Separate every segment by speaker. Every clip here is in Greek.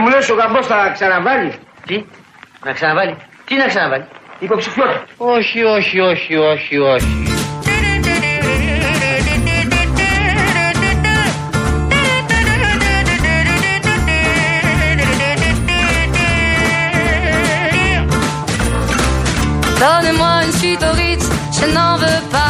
Speaker 1: Δεν μου λες ο γαμπός θα ξαναβάλει;
Speaker 2: Τι, να ξαναβάλει; Τι να ξαναβάλει;
Speaker 1: Υποψηφιότητα.
Speaker 2: Όχι, όχι, όχι, όχι, όχι.
Speaker 3: Donnez-moi une suite au Ritz, je n'en veux pas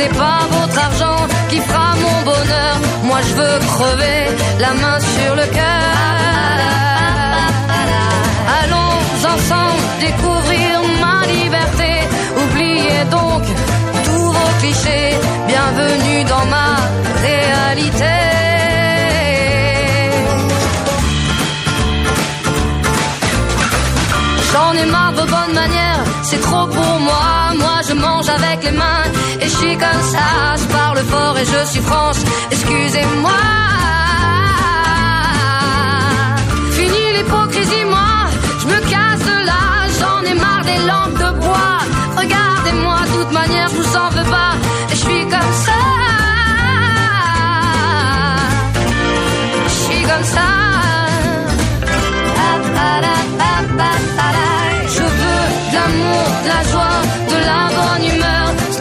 Speaker 3: N'est pas votre argent qui fera mon bonheur. Moi je veux crever la main sur le cœur. Allons ensemble découvrir ma liberté. Oubliez donc tous vos clichés. Bienvenue dans ma réalité. J'en ai marre de vos bonnes manières, c'est trop pour moi. Moi je mange avec les mains et je suis comme ça. Je parle fort et je suis France, excusez-moi. Fini l'hypocrisie, moi, je me casse de là. J'en ai marre des lampes de bois. Regardez-moi, de toute manière, je vous en veux pas. Et je suis comme ça.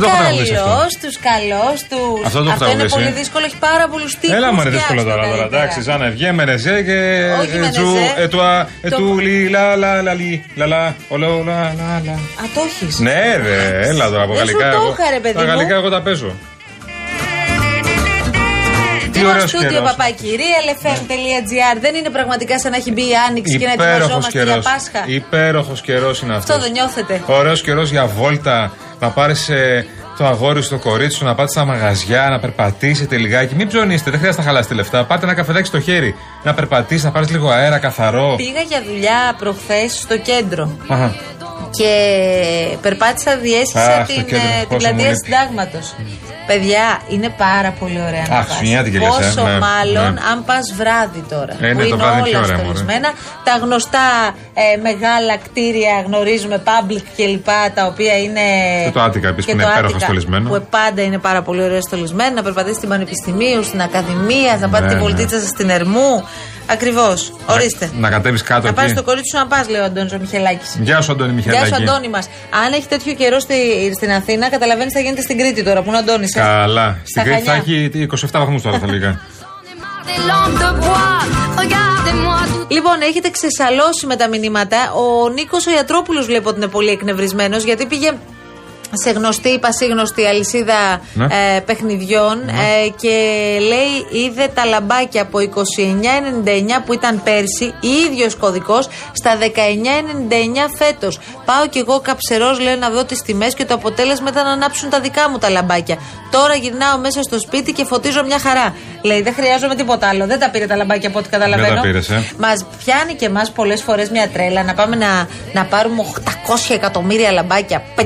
Speaker 4: Δεν το έχω τραγουδίσει αυτό.
Speaker 5: Καλό τους, καλό του.
Speaker 4: Αυτό το έχω
Speaker 5: Αυτό είναι
Speaker 4: τραγουδίσει.
Speaker 5: πολύ δύσκολο, έχει πάρα πολλούς τύπου.
Speaker 4: Έλα μου είναι δύσκολο τώρα, τώρα. Εντάξει, σαν ευγέ με ρεζέ και.
Speaker 5: Όχι με
Speaker 4: ετζου-
Speaker 5: ρεζέ.
Speaker 4: ετουα-
Speaker 5: Το-
Speaker 4: ετούλι, λα, λα, λα, λι, λα, λα, ολο, λα, λα, λα.
Speaker 5: Α, το έχεις.
Speaker 4: Ναι, ρε, έλα τώρα από
Speaker 5: Δεν σου
Speaker 4: γαλλικά.
Speaker 5: το
Speaker 4: εγώ-
Speaker 5: είχα, ρε, παιδί
Speaker 4: Τα
Speaker 5: μου.
Speaker 4: γαλλικά εγώ τα παίζω. Τι
Speaker 5: Είναι
Speaker 4: ωραίος
Speaker 5: στούντιο
Speaker 4: καιρός.
Speaker 5: παπάκι, realfm.gr. Δεν είναι πραγματικά σαν να έχει μπει η άνοιξη και να
Speaker 4: Υπέροχος
Speaker 5: ετοιμαζόμαστε για
Speaker 4: καιρός.
Speaker 5: Πάσχα.
Speaker 4: Υπέροχος καιρός είναι αυτό.
Speaker 5: Αυτός δεν νιώθετε.
Speaker 4: Ωραίος καιρός για βόλτα. Να πάρεις το αγόρι στο κορίτσι σου, να πάτε στα μαγαζιά, να περπατήσετε λιγάκι. Μην ψωνίσετε, δεν χρειάζεται να χαλάσετε λεφτά. Πάτε ένα καφεδάκι στο χέρι. Να περπατήσεις, να πάρεις λίγο αέρα καθαρό.
Speaker 5: Πήγα για δουλειά προχθές στο κέντρο
Speaker 4: Αχα.
Speaker 5: Και περπάτησα διέστησα
Speaker 4: Αχ, στο
Speaker 5: την,
Speaker 4: κέντρο,
Speaker 5: ε, την
Speaker 4: πόσο μου
Speaker 5: πλατεία
Speaker 4: λείπει.
Speaker 5: Συντάγματος. Παιδιά, είναι πάρα πολύ ωραία να
Speaker 4: Αχ,
Speaker 5: πας.
Speaker 4: Χριστουγεννιάτικη λες, ε,
Speaker 5: Πόσο
Speaker 4: ναι,
Speaker 5: μάλλον
Speaker 4: ναι.
Speaker 5: αν πας βράδυ τώρα.
Speaker 4: Ε,
Speaker 5: που
Speaker 4: ναι, το
Speaker 5: είναι
Speaker 4: βράδυ είναι
Speaker 5: όλα
Speaker 4: πιο ωραία, μωρέ.
Speaker 5: στολισμένα. Τα γνωστά ε, μεγάλα κτίρια γνωρίζουμε, public κλπ. Τα οποία είναι.
Speaker 4: Και το Attica επίσης,
Speaker 5: και
Speaker 4: που είναι
Speaker 5: το
Speaker 4: υπέροχα
Speaker 5: Attica,
Speaker 4: στολισμένο.
Speaker 5: Που πάντα είναι πάρα πολύ ωραία στολισμένο. Να περπατήσεις στην Πανεπιστημίου, στην Ακαδημία, να πάτε
Speaker 4: Ναι,
Speaker 5: τη
Speaker 4: ναι.
Speaker 5: βολτίτσα σας στην Ερμού. Ακριβώς. Ορίστε.
Speaker 4: Να κατέβεις κάτω
Speaker 5: Να πάρεις
Speaker 4: εκεί.
Speaker 5: το κορίτσι σου να πας, λέει ο Αντώνης ο Μιχελάκη.
Speaker 4: Γεια σου, Αντώνη
Speaker 5: Γεια
Speaker 4: Μιχελάκη.
Speaker 5: σου, Αντώνη μας. Αν έχει τέτοιο καιρό στη, στην Αθήνα, καταλαβαίνεις θα γίνεται στην Κρήτη τώρα που είναι ο Αντώνης.
Speaker 4: Καλά. Στην
Speaker 5: Στα
Speaker 4: Κρήτη θα
Speaker 5: Χανιά.
Speaker 4: έχει 27 βαθμούς τώρα θα λέγα.
Speaker 3: Des lampes de bois, regardez-moi tout
Speaker 5: Λοιπόν, έχετε ξεσαλώσει με τα μηνύματα. Ο Νίκος ο Ιατρόπουλο βλέπω ότι είναι πολύ εκνευρισμένος γιατί πήγε σε γνωστή, πασίγνωστη αλυσίδα
Speaker 4: Ναι.
Speaker 5: ε, παιχνιδιών ε, και λέει είδε τα λαμπάκια από 29,99 που ήταν πέρσι, ίδιος κωδικός, στα 19,99 φέτος. Πάω κι εγώ καψερός λέει να δω τις τιμές και το αποτέλεσμα ήταν να ανάψουν τα δικά μου τα λαμπάκια. Τώρα γυρνάω μέσα στο σπίτι και φωτίζω μια χαρά. Λέει δεν χρειάζομαι τίποτα άλλο. Δεν τα πήρε τα λαμπάκια από ό,τι καταλαβαίνω.
Speaker 4: Δεν τα πήρες, ε.
Speaker 5: Μας πιάνει και εμάς πολλές φορές μια τρέλα να πάμε να, να πάρουμε 800 εκατομμύρια λαμπάκια, 500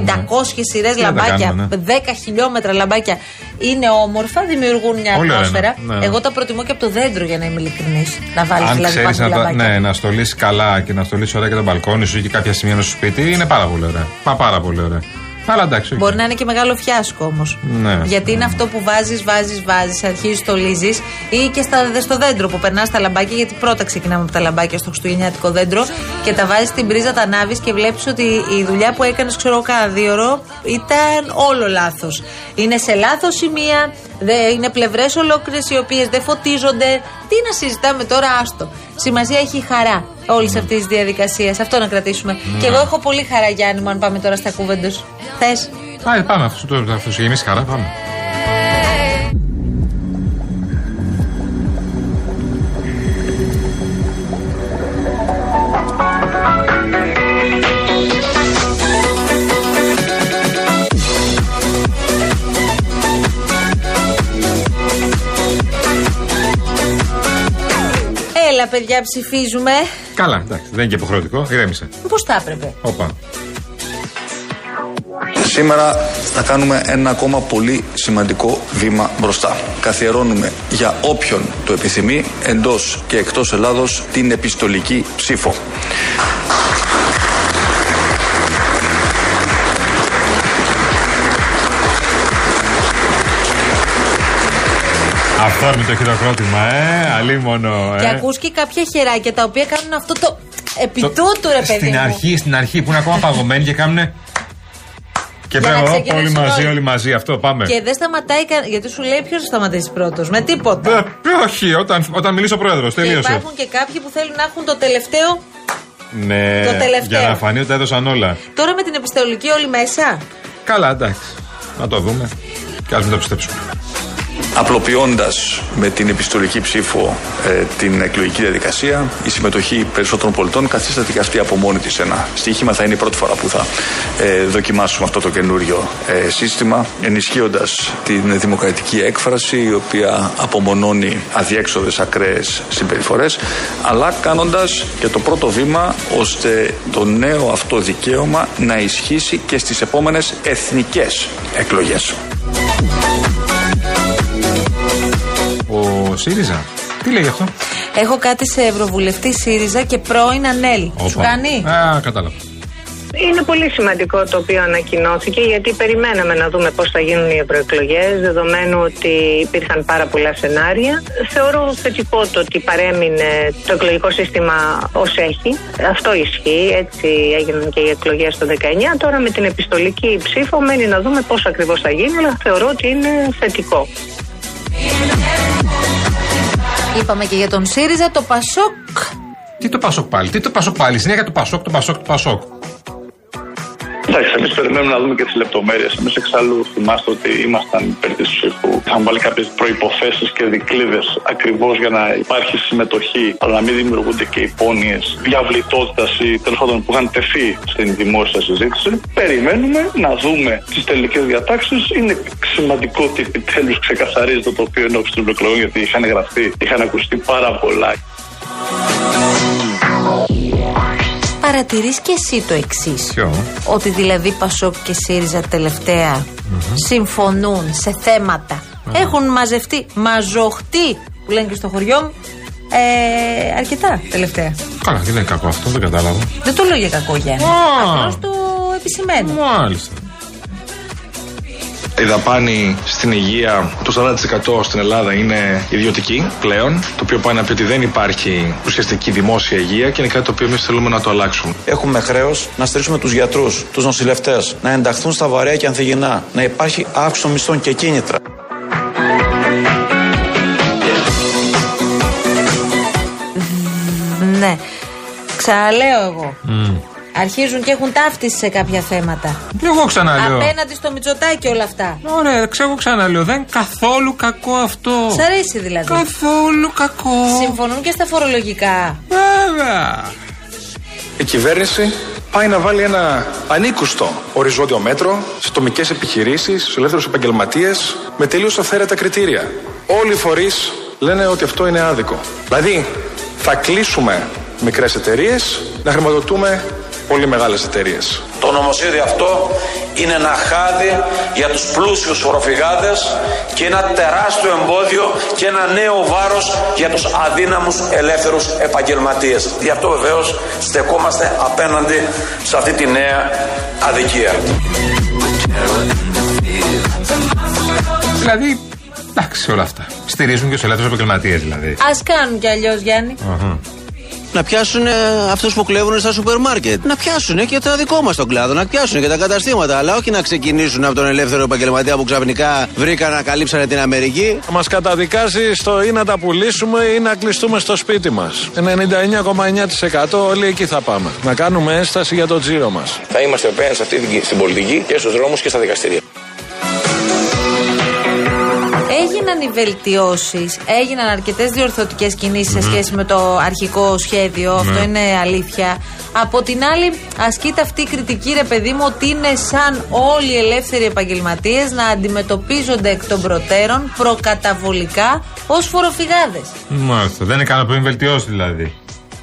Speaker 5: σειρές
Speaker 4: Ναι. να τα
Speaker 5: λαμπάκια,
Speaker 4: κάνουμε,
Speaker 5: 10 χιλιόμετρα λαμπάκια. Είναι όμορφα, δημιουργούν μια
Speaker 4: Πολύ ωραία,
Speaker 5: ατμόσφαιρα.
Speaker 4: ναι, ναι.
Speaker 5: Εγώ τα προτιμώ και από το δέντρο για να είμαι ειλικρινής. Να βάλεις
Speaker 4: Αν
Speaker 5: δηλαδή
Speaker 4: ξέρεις
Speaker 5: πάνω
Speaker 4: να, τα-
Speaker 5: λαμπάκια.
Speaker 4: ναι, να στολίσεις καλά και να στολίσεις ωραία και το μπαλκόνι σου ή και κάποια σημεία στο σπίτι, είναι πάρα πολύ ωραία. Πα, πάρα πολύ ωραία. Αλλά εντάξει, οκ.
Speaker 5: Μπορεί να είναι και μεγάλο φιάσκο όμως.
Speaker 4: Ναι.
Speaker 5: Γιατί είναι αυτό που βάζεις, βάζεις, βάζεις, αρχίζεις το λύζει ή και στα, στο δέντρο που περνάς τα λαμπάκια. Γιατί πρώτα ξεκινάμε από τα λαμπάκια στο χριστουγεννιάτικο δέντρο και τα βάζεις στην πρίζα, τα ανάβεις και βλέπεις ότι η δουλειά που έκανες, ξέρω κάνα δύο ώρο, ήταν όλο λάθος. Είναι σε λάθος σημεία, δε, είναι πλευρές ολόκληρες οι οποίες δεν φωτίζονται. Τι να συζητάμε τώρα, άστο. Σημασία έχει η χαρά όλης
Speaker 4: Ναι.
Speaker 5: αυτής της διαδικασίας. Αυτό να κρατήσουμε. Και εγώ έχω πολύ χαρά, Γιάννη μου, αν πάμε τώρα στα κούβεντο. Θες.
Speaker 4: Πάει, πάμε. Αυτό το αυτό σε γεμίσει χαρά, πάμε.
Speaker 5: Έλα, παιδιά, ψηφίζουμε.
Speaker 4: Καλά, εντάξει, δεν είναι και υποχρεωτικό. Ηρέμησε.
Speaker 5: Πώς θα έπρεπε;
Speaker 4: Όπα.
Speaker 6: Σήμερα θα κάνουμε ένα ακόμα πολύ σημαντικό βήμα μπροστά. Καθιερώνουμε για όποιον το επιθυμεί εντός και εκτός Ελλάδος την επιστολική ψήφο.
Speaker 4: Αυτό με το χειροκρότημα, ε, αλίμονο.
Speaker 5: Και
Speaker 4: Ε.
Speaker 5: ακούς και κάποια χεράκια τα οποία κάνουν αυτό το. Επί
Speaker 4: Το-
Speaker 5: τούτου, ρε παιδί.
Speaker 4: Στην
Speaker 5: μου.
Speaker 4: αρχή, στην αρχή που είναι ακόμα παγωμένοι και κάνουν. Και
Speaker 5: Για να
Speaker 4: πρέπει
Speaker 5: ξεκινήσουν
Speaker 4: όλοι μαζί,
Speaker 5: όλοι.
Speaker 4: όλοι μαζί. Αυτό πάμε.
Speaker 5: Και δεν σταματάει κα... Γιατί σου λέει ποιος θα σταματήσει πρώτος. Με τίποτα.
Speaker 4: Ε, όχι, όταν, όταν μιλήσει ο πρόεδρος,
Speaker 5: Και
Speaker 4: τελείωσε.
Speaker 5: υπάρχουν και κάποιοι που θέλουν να έχουν το τελευταίο.
Speaker 4: Ναι,
Speaker 5: Το τελευταίο.
Speaker 4: για να φανεί ότι τα έδωσαν όλα.
Speaker 5: Τώρα με την επιστολική όλοι μέσα;
Speaker 4: Καλά, εντάξει. Να το δούμε. Και ας μην το πιστέψουμε.
Speaker 6: Απλοποιώντας με την επιστολική ψήφο ε, την εκλογική διαδικασία, η συμμετοχή περισσότερων πολιτών καθίσταται και αυτή από μόνη της ένα στοίχημα. Θα είναι η πρώτη φορά που θα ε, δοκιμάσουμε αυτό το καινούριο ε, σύστημα, ενισχύοντας την δημοκρατική έκφραση, η οποία απομονώνει αδιέξοδες ακραίες συμπεριφορές, αλλά κάνοντας και το πρώτο βήμα ώστε το νέο αυτό δικαίωμα να ισχύσει και στις επόμενες εθνικές εκλογές.
Speaker 4: Ο ΣΥΡΙΖΑ; Τι λέει γι' αυτό;
Speaker 5: Έχω κάτι σε Ευρωβουλευτή ΣΥΡΙΖΑ και πρώην ΑΝΕΛ. Σου
Speaker 4: Όπα.
Speaker 5: κάνει;
Speaker 4: Α, κατάλαβα.
Speaker 7: Είναι πολύ σημαντικό το οποίο ανακοινώθηκε γιατί περιμέναμε να δούμε πώς θα γίνουν οι ευρωεκλογές, δεδομένου ότι υπήρχαν πάρα πολλά σενάρια. Θεωρώ θετικό το ότι παρέμεινε το εκλογικό σύστημα ως έχει. Αυτό ισχύει, έτσι έγιναν και οι εκλογές το 19. Τώρα με την επιστολική ψήφο μένει να δούμε πώς ακριβώς θα γίνει, αλλά θεωρώ ότι είναι θετικό.
Speaker 5: Είπαμε και για τον ΣΥΡΙΖΑ το Πασόκ.
Speaker 4: Τι το Πασόκ πάλι, τι το Πασόκ πάλι. Συνέχεια το Πασόκ, το Πασόκ, το Πασόκ.
Speaker 8: Εντάξει, εμείς περιμένουμε να δούμε και τις λεπτομέρειες. Εμείς εξάλλου θυμάστε ότι ήμασταν υπέρ τη ψήφου. Είχαμε βάλει κάποιες προποθέσει και δικλείδες ακριβώς για να υπάρχει συμμετοχή, αλλά να μην δημιουργούνται και υπόνοιες διαβλητότητας ή τέλος πάντων που είχαν τεθεί στην δημόσια συζήτηση. Περιμένουμε να δούμε τις τελικές διατάξεις. Είναι σημαντικό ότι επιτέλους ξεκαθαρίζεται το τοπίο ενόψει των εκλογών, γιατί είχαν γραφτεί, είχαν ακουστεί πάρα πολλά.
Speaker 5: Παρατηρείς και εσύ το εξής.
Speaker 4: Ποιο;
Speaker 5: Ότι δηλαδή Πασόκ και ΣΥΡΙΖΑ τελευταία συμφωνούν σε θέματα. Έχουν μαζευτεί, μαζοχτεί που λένε και στο χωριό μου. Ε, αρκετά τελευταία.
Speaker 4: Καλά, δεν είναι κακό αυτό, δεν κατάλαβα.
Speaker 5: Δεν το λέω για κακό Γιάννη.
Speaker 4: Α.
Speaker 5: Απλώς το επισημαίνω.
Speaker 4: Μάλιστα.
Speaker 9: Η δαπάνη στην υγεία, το 40% στην Ελλάδα είναι ιδιωτική πλέον, το οποίο πάει να πει ότι δεν υπάρχει ουσιαστική δημόσια υγεία και είναι κάτι το οποίο εμείς θέλουμε να το αλλάξουμε.
Speaker 10: Έχουμε χρέος να στηρίξουμε τους γιατρούς, τους νοσηλευτές, να ενταχθούν στα βαρέα και ανθυγινά, να υπάρχει αύξηση των μισθών και κίνητρα.
Speaker 5: Ναι. Ξαναλέω εγώ. Αρχίζουν και έχουν ταύτιση σε κάποια θέματα.
Speaker 4: Εγώ ξαναλέω.
Speaker 5: Απέναντι στο Μητσοτάκι όλα αυτά.
Speaker 4: Ωραία, ξέρω εγώ ξαναλέω. Δεν είναι καθόλου κακό αυτό.
Speaker 5: Σ' αρέσει δηλαδή.
Speaker 4: Καθόλου κακό.
Speaker 5: Συμφωνούν και στα φορολογικά.
Speaker 4: Βέβαια.
Speaker 9: Η κυβέρνηση πάει να βάλει ένα ανήκουστο οριζόντιο μέτρο σε τομικές επιχειρήσεις, στους ελεύθερους επαγγελματίες, με τελείως αυθαίρετα κριτήρια. Όλοι οι φορείς λένε ότι αυτό είναι άδικο. Δηλαδή, θα κλείσουμε μικρές εταιρείες να χρηματοδοτούμε πολύ μεγάλες εταιρείες.
Speaker 10: Το νομοσχέδιο αυτό είναι ένα χάδι για τους πλούσιους φοροφυγάδες και ένα τεράστιο εμπόδιο και ένα νέο βάρος για τους αδύναμους ελεύθερους επαγγελματίες. Γι' αυτό βεβαίως στεκόμαστε απέναντι σε αυτή τη νέα αδικία.
Speaker 4: Δηλαδή, εντάξει όλα αυτά. Στηρίζουν και τους ελεύθερους επαγγελματίες δηλαδή.
Speaker 5: Α κάνουν κι αλλιώς, Γιάννη.
Speaker 4: Αχα.
Speaker 11: Να πιάσουν αυτούς που κλέβουν στα σούπερ μάρκετ. Να πιάσουν και το δικό μας τον κλάδο, να πιάσουν και τα καταστήματα. Αλλά όχι να ξεκινήσουν από τον ελεύθερο επαγγελματία που ξαφνικά βρήκαν να καλύψανε την Αμερική.
Speaker 12: Μας καταδικάζει στο ή να τα πουλήσουμε ή να κλειστούμε στο σπίτι μας. 99,9% όλοι εκεί θα πάμε. Να κάνουμε ένσταση για το τζίρο μας.
Speaker 10: Θα είμαστε απέναντι σε αυτή την, στην πολιτική και στους δρόμους και στα δικαστήρια.
Speaker 5: Έγιναν οι βελτιώσεις, έγιναν αρκετές διορθωτικές κινήσεις σε σχέση με το αρχικό σχέδιο. Αυτό είναι αλήθεια. Από την άλλη, ασκείται αυτή η κριτική, ρε παιδί μου, ότι είναι σαν όλοι οι ελεύθεροι επαγγελματίες να αντιμετωπίζονται εκ των προτέρων προκαταβολικά ως φοροφυγάδες.
Speaker 4: Μάλιστα. Δεν ικανοποιούν βελτιώσει δηλαδή.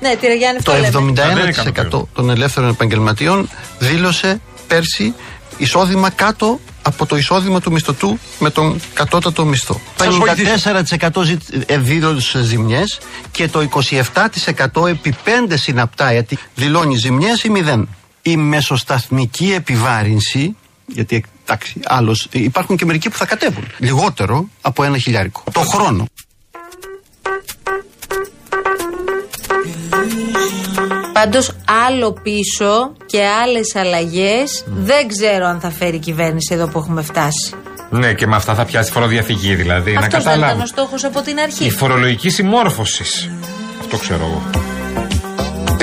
Speaker 5: Ναι, τη Ρεγιάννη
Speaker 13: Το
Speaker 5: αυτό λέμε.
Speaker 13: 71% των ελεύθερων επαγγελματιών δήλωσε πέρσι εισόδημα κάτω από το εισόδημα του μισθωτού με τον κατώτατο μισθό. 54% ζη- ε, δήλωσε ζημιές και το 27% επί 5 συναπτά έτη δηλώνει ζημιές ή μηδέν. Η μεσοσταθμική επιβάρυνση, γιατί εντάξει, άλλος, υπάρχουν και μερικοί που θα κατέβουν λιγότερο από ένα χιλιάρικο. Το χρόνο.
Speaker 5: Πάντως, άλλο πίσω και άλλες αλλαγές δεν ξέρω αν θα φέρει η κυβέρνηση εδώ που έχουμε φτάσει.
Speaker 4: Ναι, και με αυτά θα πιάσει φοροδιαφυγή δηλαδή.
Speaker 5: Αυτό
Speaker 4: να
Speaker 5: δεν ήταν
Speaker 4: καταλάβω.
Speaker 5: ο στόχος από την αρχή.
Speaker 4: Η φορολογική συμμόρφωσης. Αυτό ξέρω εγώ.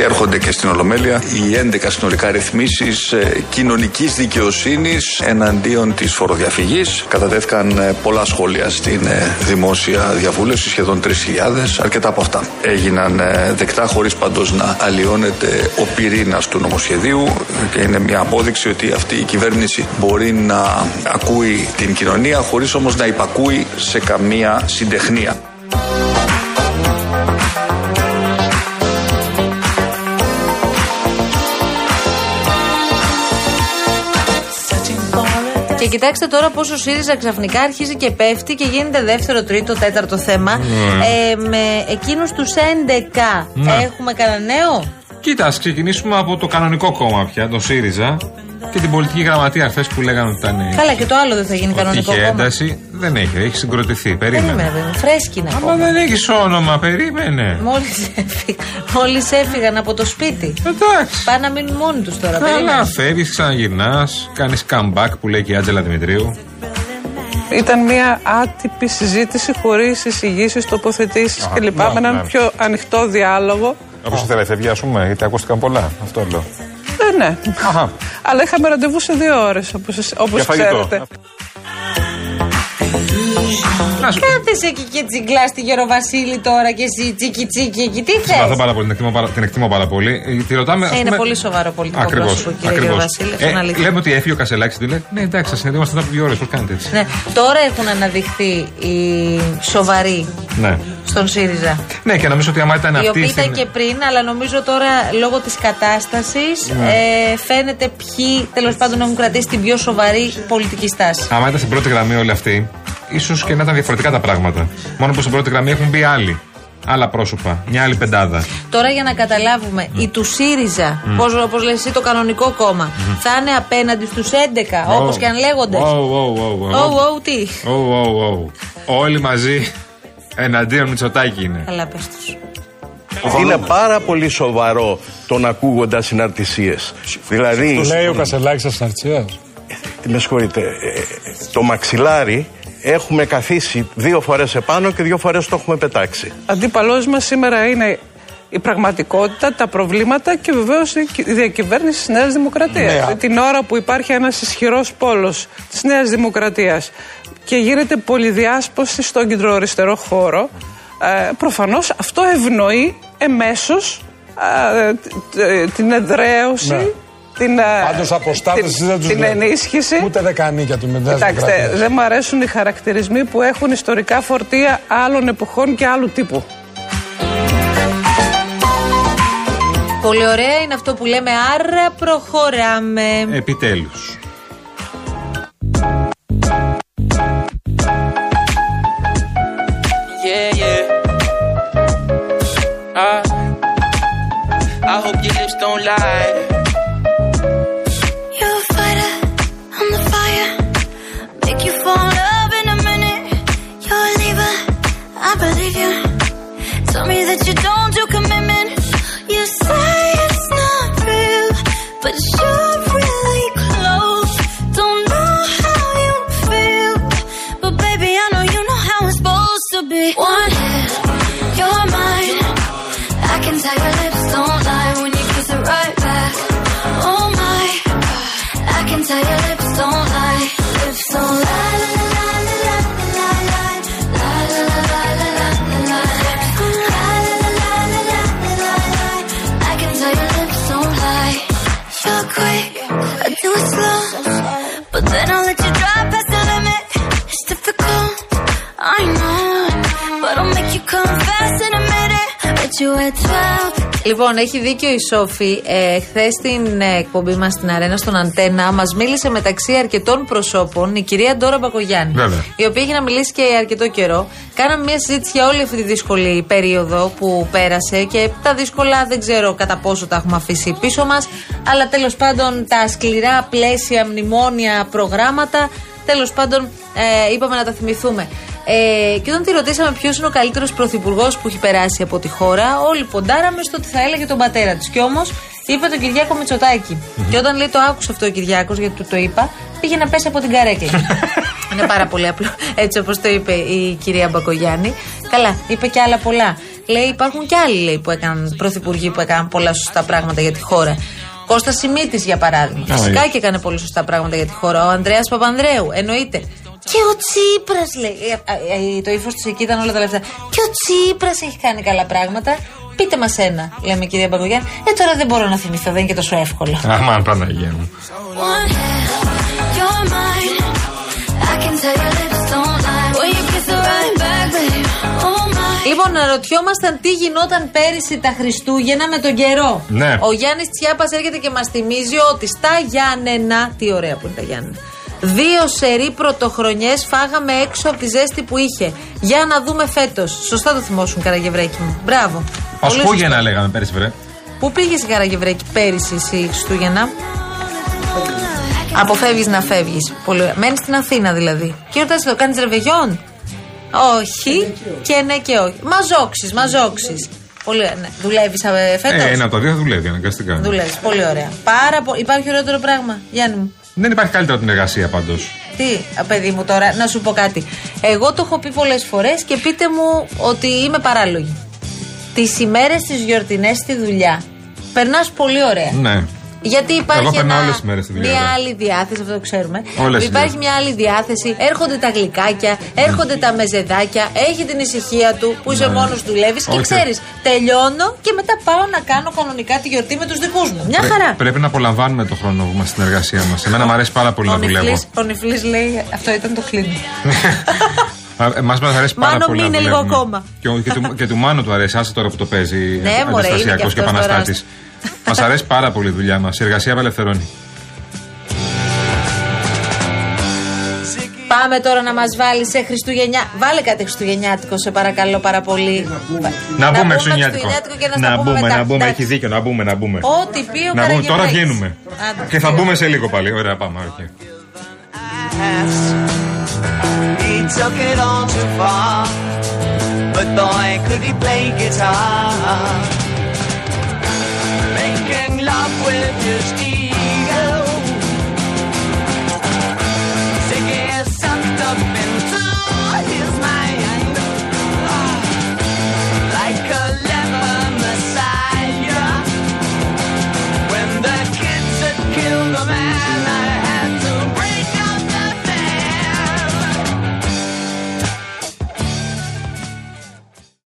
Speaker 6: Έρχονται και στην Ολομέλεια οι 11 συνολικά ρυθμίσεις κοινωνικής δικαιοσύνης εναντίον της φοροδιαφυγής. Κατατέθηκαν ε, πολλά σχόλια στην ε, δημόσια διαβούλευση, σχεδόν 3.000. Αρκετά από αυτά έγιναν ε, δεκτά χωρίς πάντως να αλλοιώνεται ο πυρήνας του νομοσχεδίου και είναι μια απόδειξη ότι αυτή η κυβέρνηση μπορεί να ακούει την κοινωνία χωρίς όμως να υπακούει σε καμία συντεχνία.
Speaker 5: Και κοιτάξτε τώρα πόσο ο ΣΥΡΙΖΑ ξαφνικά αρχίζει και πέφτει και γίνεται δεύτερο, τρίτο, τέταρτο θέμα.
Speaker 4: Ναι.
Speaker 5: Ε, με εκείνους τους 11
Speaker 4: Ναι.
Speaker 5: έχουμε κανένα νέο;
Speaker 4: Κοίτα, ας ξεκινήσουμε από το κανονικό κόμμα πια, τον ΣΥΡΙΖΑ και την πολιτική γραμματεία χθες που λέγανε ότι ήταν.
Speaker 5: Καλά, και το άλλο δεν θα γίνει
Speaker 4: ότι
Speaker 5: κανονικό
Speaker 4: είχε
Speaker 5: κόμμα.
Speaker 4: ένταση. Δεν έχει, έχει συγκροτηθεί.
Speaker 5: Περίμενε,
Speaker 4: Περίμενε.
Speaker 5: βέβαια. Φρέσκι είναι
Speaker 4: Άμα
Speaker 5: ακόμα.
Speaker 4: δεν έχεις όνομα, περίμενε.
Speaker 5: Μόλις έφυγαν, μόλις έφυγαν από το σπίτι.
Speaker 4: Εντάξει.
Speaker 5: Πάνε να μείνουν μόνοι τους τώρα.
Speaker 4: Καλά,
Speaker 5: περίμενε.
Speaker 4: φεύγεις, ξαναγυρνάς, κάνεις comeback που λέει και η Άτζελα Δημητρίου.
Speaker 14: Ήταν μια άτυπη συζήτηση χωρίς εισηγήσεις, τοποθετήσεις
Speaker 4: Α,
Speaker 14: κλπ.
Speaker 4: ναι,
Speaker 14: Με έναν
Speaker 4: ναι.
Speaker 14: πιο ανοιχτό διάλογο.
Speaker 4: Όπω ήθελε, φεύγει, ας πούμε, γιατί ακούστηκαν πολλά. Αυτό λέω.
Speaker 14: Ε, ναι.
Speaker 4: Αχα.
Speaker 14: Αλλά είχαμε ραντεβού σε δύο ώρες, όπως
Speaker 4: Για φαγητό.
Speaker 14: ξέρετε.
Speaker 4: Να σου
Speaker 5: Κάθεσαι εκεί και τσιγκλάς στη Γεροβασίλη τώρα και εσύ τσίκι τσίκι εκεί. Τι
Speaker 4: Συμπαθώ
Speaker 5: θες;
Speaker 4: πάρα πολύ, την εκτιμώ πάρα, την εκτιμώ πάρα πολύ. Ε, Τη ρωτάμε. ας
Speaker 5: Είναι
Speaker 4: πούμε-
Speaker 5: πολύ σοβαρό πολιτικό
Speaker 4: Ακριβώς,
Speaker 5: πρόσωπο, κύριε
Speaker 4: ακριβώς.
Speaker 5: Γεροβασίλη. Αυτό είναι
Speaker 4: Ε,
Speaker 5: αλήθεια.
Speaker 4: λέμε ότι έφυγε ο Κασελάκης, του λέει. Ναι, εντάξει, θα συνεδριάσουμε μετά από δύο ώρες. Πώ κάνετε έτσι.
Speaker 5: Ναι, τώρα έχουν αναδειχθεί οι σοβαροί
Speaker 4: Ναι.
Speaker 5: στον ΣΥΡΙΖΑ.
Speaker 4: Ναι, και νομίζω ότι άμα ήταν
Speaker 5: Οι
Speaker 4: αυτή.
Speaker 5: οποίοι ήταν
Speaker 4: στην-
Speaker 5: και πριν, αλλά νομίζω τώρα λόγω της κατάστασης
Speaker 4: Ναι.
Speaker 5: ε, φαίνεται ποιοι τέλος πάντων έχουν κρατήσει την πιο σοβαρή πολιτική στάση.
Speaker 4: Άμα ήταν στην πρώτη γραμμή όλοι αυτοί, ίσως και να ήταν διαφορετικά τα πράγματα. Μόνο που στην πρώτη γραμμή έχουν μπει άλλοι. Άλλα πρόσωπα. Μια άλλη πεντάδα.
Speaker 5: Τώρα για να καταλάβουμε, οι του ΣΥΡΙΖΑ,
Speaker 4: Μμ.
Speaker 5: πώς, όπως λες εσύ το κανονικό κόμμα, θα είναι απέναντι στους 11, όπως και αν λέγονται;
Speaker 4: Ω, ω, ω, ω.
Speaker 5: Ω, ω, τι;
Speaker 4: Ω, ω, ω. Όλοι μαζί εναντίον Μητσοτάκη είναι.
Speaker 5: Καλά πες τους.
Speaker 15: Είναι πάρα πολύ σοβαρό τον ακούγοντα συναρτησίες. Δηλαδή.
Speaker 12: Του λέει ο Κασελάκης ασταρτσία.
Speaker 15: Τι με συγχωρείτε. ε, Το μαξιλάρι έχουμε καθίσει δύο φορές επάνω και δύο φορές το έχουμε πετάξει.
Speaker 14: Αντίπαλός μας σήμερα είναι η πραγματικότητα, τα προβλήματα και βεβαίως η διακυβέρνηση της Νέας Δημοκρατίας.
Speaker 12: Ναι.
Speaker 14: Την ώρα που υπάρχει ένας ισχυρός πόλος της Νέας Δημοκρατίας και γίνεται πολυδιάσπωση στον κεντροαριστερό χώρο, ε, προφανώς αυτό ευνοεί εμέσως την εδραίωση.
Speaker 12: Ναι.
Speaker 14: Την, ε,
Speaker 12: Πάντως αποστάτε
Speaker 14: την-
Speaker 12: δεν τους
Speaker 14: την ενίσχυση.
Speaker 12: Ούτε δεκανίκια του Νέα
Speaker 14: Κοιτάξτε, δεν μου αρέσουν οι χαρακτηρισμοί που έχουν ιστορικά φορτία άλλων εποχών και άλλου τύπου.
Speaker 5: Πολύ ωραία είναι αυτό που λέμε, άρα προχωράμε.
Speaker 4: Επιτέλους.
Speaker 16: Yeah, yeah. Uh, I hope your lips don't lie.
Speaker 5: Λοιπόν, έχει δίκιο η Σόφη. Ε, Χθες στην ε, εκπομπή μας στην Αρένα, στον Αντένα, μας μίλησε μεταξύ αρκετών προσώπων η κυρία Ντόρα Μπακογιάννη.
Speaker 4: Βέβαια.
Speaker 5: Η οποία είχε να μιλήσει και αρκετό καιρό. Κάναμε μια συζήτηση για όλη αυτή τη δύσκολη περίοδο που πέρασε και τα δύσκολα δεν ξέρω κατά πόσο τα έχουμε αφήσει πίσω μας. Αλλά τέλος πάντων τα σκληρά πλαίσια, μνημόνια, προγράμματα. Τέλος πάντων, ε, είπαμε να τα θυμηθούμε. Ε, και όταν τη ρωτήσαμε ποιος είναι ο καλύτερος πρωθυπουργός που έχει περάσει από τη χώρα, όλοι ποντάραμε στο ότι θα έλεγε τον πατέρα της. Και όμως είπε τον Κυριάκο Μητσοτάκη. Και όταν λέει το άκουσε αυτό ο Κυριάκος, γιατί του το είπα, πήγε να πέσει από την καρέκλα. είναι πάρα πολύ απλό. Έτσι όπως το είπε η κυρία Μπακογιάννη. Καλά, είπε και άλλα πολλά. Λέει υπάρχουν και άλλοι λέει, που έκαναν πρωθυπουργοί που έκαναν πολλά σωστά πράγματα για τη χώρα. Κώστας Σιμίτης, για παράδειγμα.
Speaker 4: Α,
Speaker 5: Φυσικά
Speaker 4: είναι.
Speaker 5: και έκανε πολύ σωστά πράγματα για τη χώρα. Ο Ανδρέας Παπανδρέου, εννοείται. Και ο Τσίπρας, λέει. Ε, ε, ε, το ύφος της εκεί ήταν όλα τα λεφτά. Και ο Τσίπρας έχει κάνει καλά πράγματα. Πείτε μας ένα, λέμε κυρία Μπαγκογιάννη. Ε, τώρα δεν μπορώ να θυμηθώ, δεν είναι και τόσο εύκολο.
Speaker 4: Αμάν, Παναγία μου.
Speaker 5: One hit, you're mine. I can tell your lips don't lie when you kiss it right back, babe. Oh my. Λοιπόν, αναρωτιόμασταν τι γινόταν πέρυσι τα Χριστούγεννα με τον καιρό.
Speaker 4: Ναι.
Speaker 5: Ο Γιάννης Τσιάπας έρχεται και μας θυμίζει ότι στα Γιάννενα. Τι ωραία που είναι τα Γιάννενα. Δύο σερή πρωτοχρονιές φάγαμε έξω από τη ζέστη που είχε. Για να δούμε φέτος. Σωστά το θυμόσουν, Καραγευρέκι μου. Μπράβο. Πολύ σωστά.
Speaker 4: Πασπούγεννα λέγαμε πέρυσι, βρε.
Speaker 5: Πού πήγες η Καραγευρέκη πέρυσι εσύ Χριστούγεννα; Αποφεύγεις να φεύγεις. Μένεις στην Αθήνα δηλαδή. Και ρωτάς το κάνεις ρεβεγιόν; Όχι και ναι και όχι. Μαζόξεις, μαζόξεις. Πολύ ωραία. Ναι. Δουλεύεις φέτος;
Speaker 4: Ε, ένα από τα δύο θα δουλεύει αναγκαστικά.
Speaker 5: Δουλεύεις. Πολύ ωραία. Πάρα πο... Υπάρχει ωραιότερο πράγμα, Γιάννη μου;
Speaker 4: Δεν υπάρχει καλύτερο από την εργασία πάντως.
Speaker 5: Τι, α, παιδί μου τώρα, να σου πω κάτι. Εγώ το έχω πει πολλές φορές και πείτε μου ότι είμαι παράλογη. Τις ημέρες τις γιορτινές στη δουλειά περνάς πολύ ωραία.
Speaker 4: Ναι.
Speaker 5: Γιατί υπάρχει
Speaker 4: Εγώ περνάω
Speaker 5: ένα-
Speaker 4: όλες τις μέρες στη δουλειά,
Speaker 5: μια
Speaker 4: βέβαια.
Speaker 5: άλλη διάθεση, αυτό το ξέρουμε.
Speaker 4: Όλες
Speaker 5: υπάρχει
Speaker 4: τις
Speaker 5: μια άλλη διάθεση. Έρχονται τα γλυκάκια, έρχονται τα μεζεδάκια, έχει την ησυχία του που είσαι
Speaker 4: Ναι.
Speaker 5: μόνος δουλεύεις και
Speaker 4: Όχι.
Speaker 5: ξέρεις, τελειώνω και μετά πάω να κάνω κανονικά τη γιορτή με τους δικούς μου. Μια
Speaker 4: Πρέ-
Speaker 5: χαρά.
Speaker 4: Πρέπει να απολαμβάνουμε το χρόνο που είμαστε στην εργασία μας. Εμένα μου αρέσει πάρα πολύ
Speaker 5: Ο
Speaker 4: να δουλεύω.
Speaker 5: Νιφλής- Ο Νιφλής λέει αυτό ήταν το κλείνο.
Speaker 4: Εμάς μας αρέσει πάρα
Speaker 5: Μάνο,
Speaker 4: πολύ να
Speaker 5: μείνε λίγο
Speaker 4: δουλεύουμε.
Speaker 5: ακόμα.
Speaker 4: Και, ο- και, του, και του Μάνου του αρέσει, άσε τώρα που το παίζει
Speaker 5: Ναι, μωρέ, είναι και
Speaker 4: αντιστασιακός και
Speaker 5: αυτός τώρα.
Speaker 4: επαναστάτης. Μας αρέσει πάρα πολύ η δουλειά μας. Η εργασία απελευθερώνει.
Speaker 5: Πάμε τώρα να μας βάλει σε Χριστουγεννιά. Βάλε κάτι Χριστουγεννιάτικο, σε παρακαλώ πάρα πολύ.
Speaker 4: Να μπούμε
Speaker 5: Χριστουγεννιάτικο
Speaker 4: Χριστουγεννιάτικο.
Speaker 5: και να, στα
Speaker 4: Να
Speaker 5: πούμε
Speaker 4: μπούμε,
Speaker 5: μετά.
Speaker 4: να μπούμε.
Speaker 5: Εντάξει.
Speaker 4: Έχει δίκιο, να μπούμε, να μπούμε.
Speaker 5: Ό,τι πει ο
Speaker 4: Να μπούμε. Τώρα
Speaker 5: Καραγευρέκης.
Speaker 4: βγαίνουμε.
Speaker 5: Άντε,
Speaker 4: Και θα
Speaker 5: βγαίνουμε.
Speaker 4: μπούμε σε λίγο πάλι. Ωραία, πάμε.
Speaker 10: Took it all too far, but boy, could he play guitar.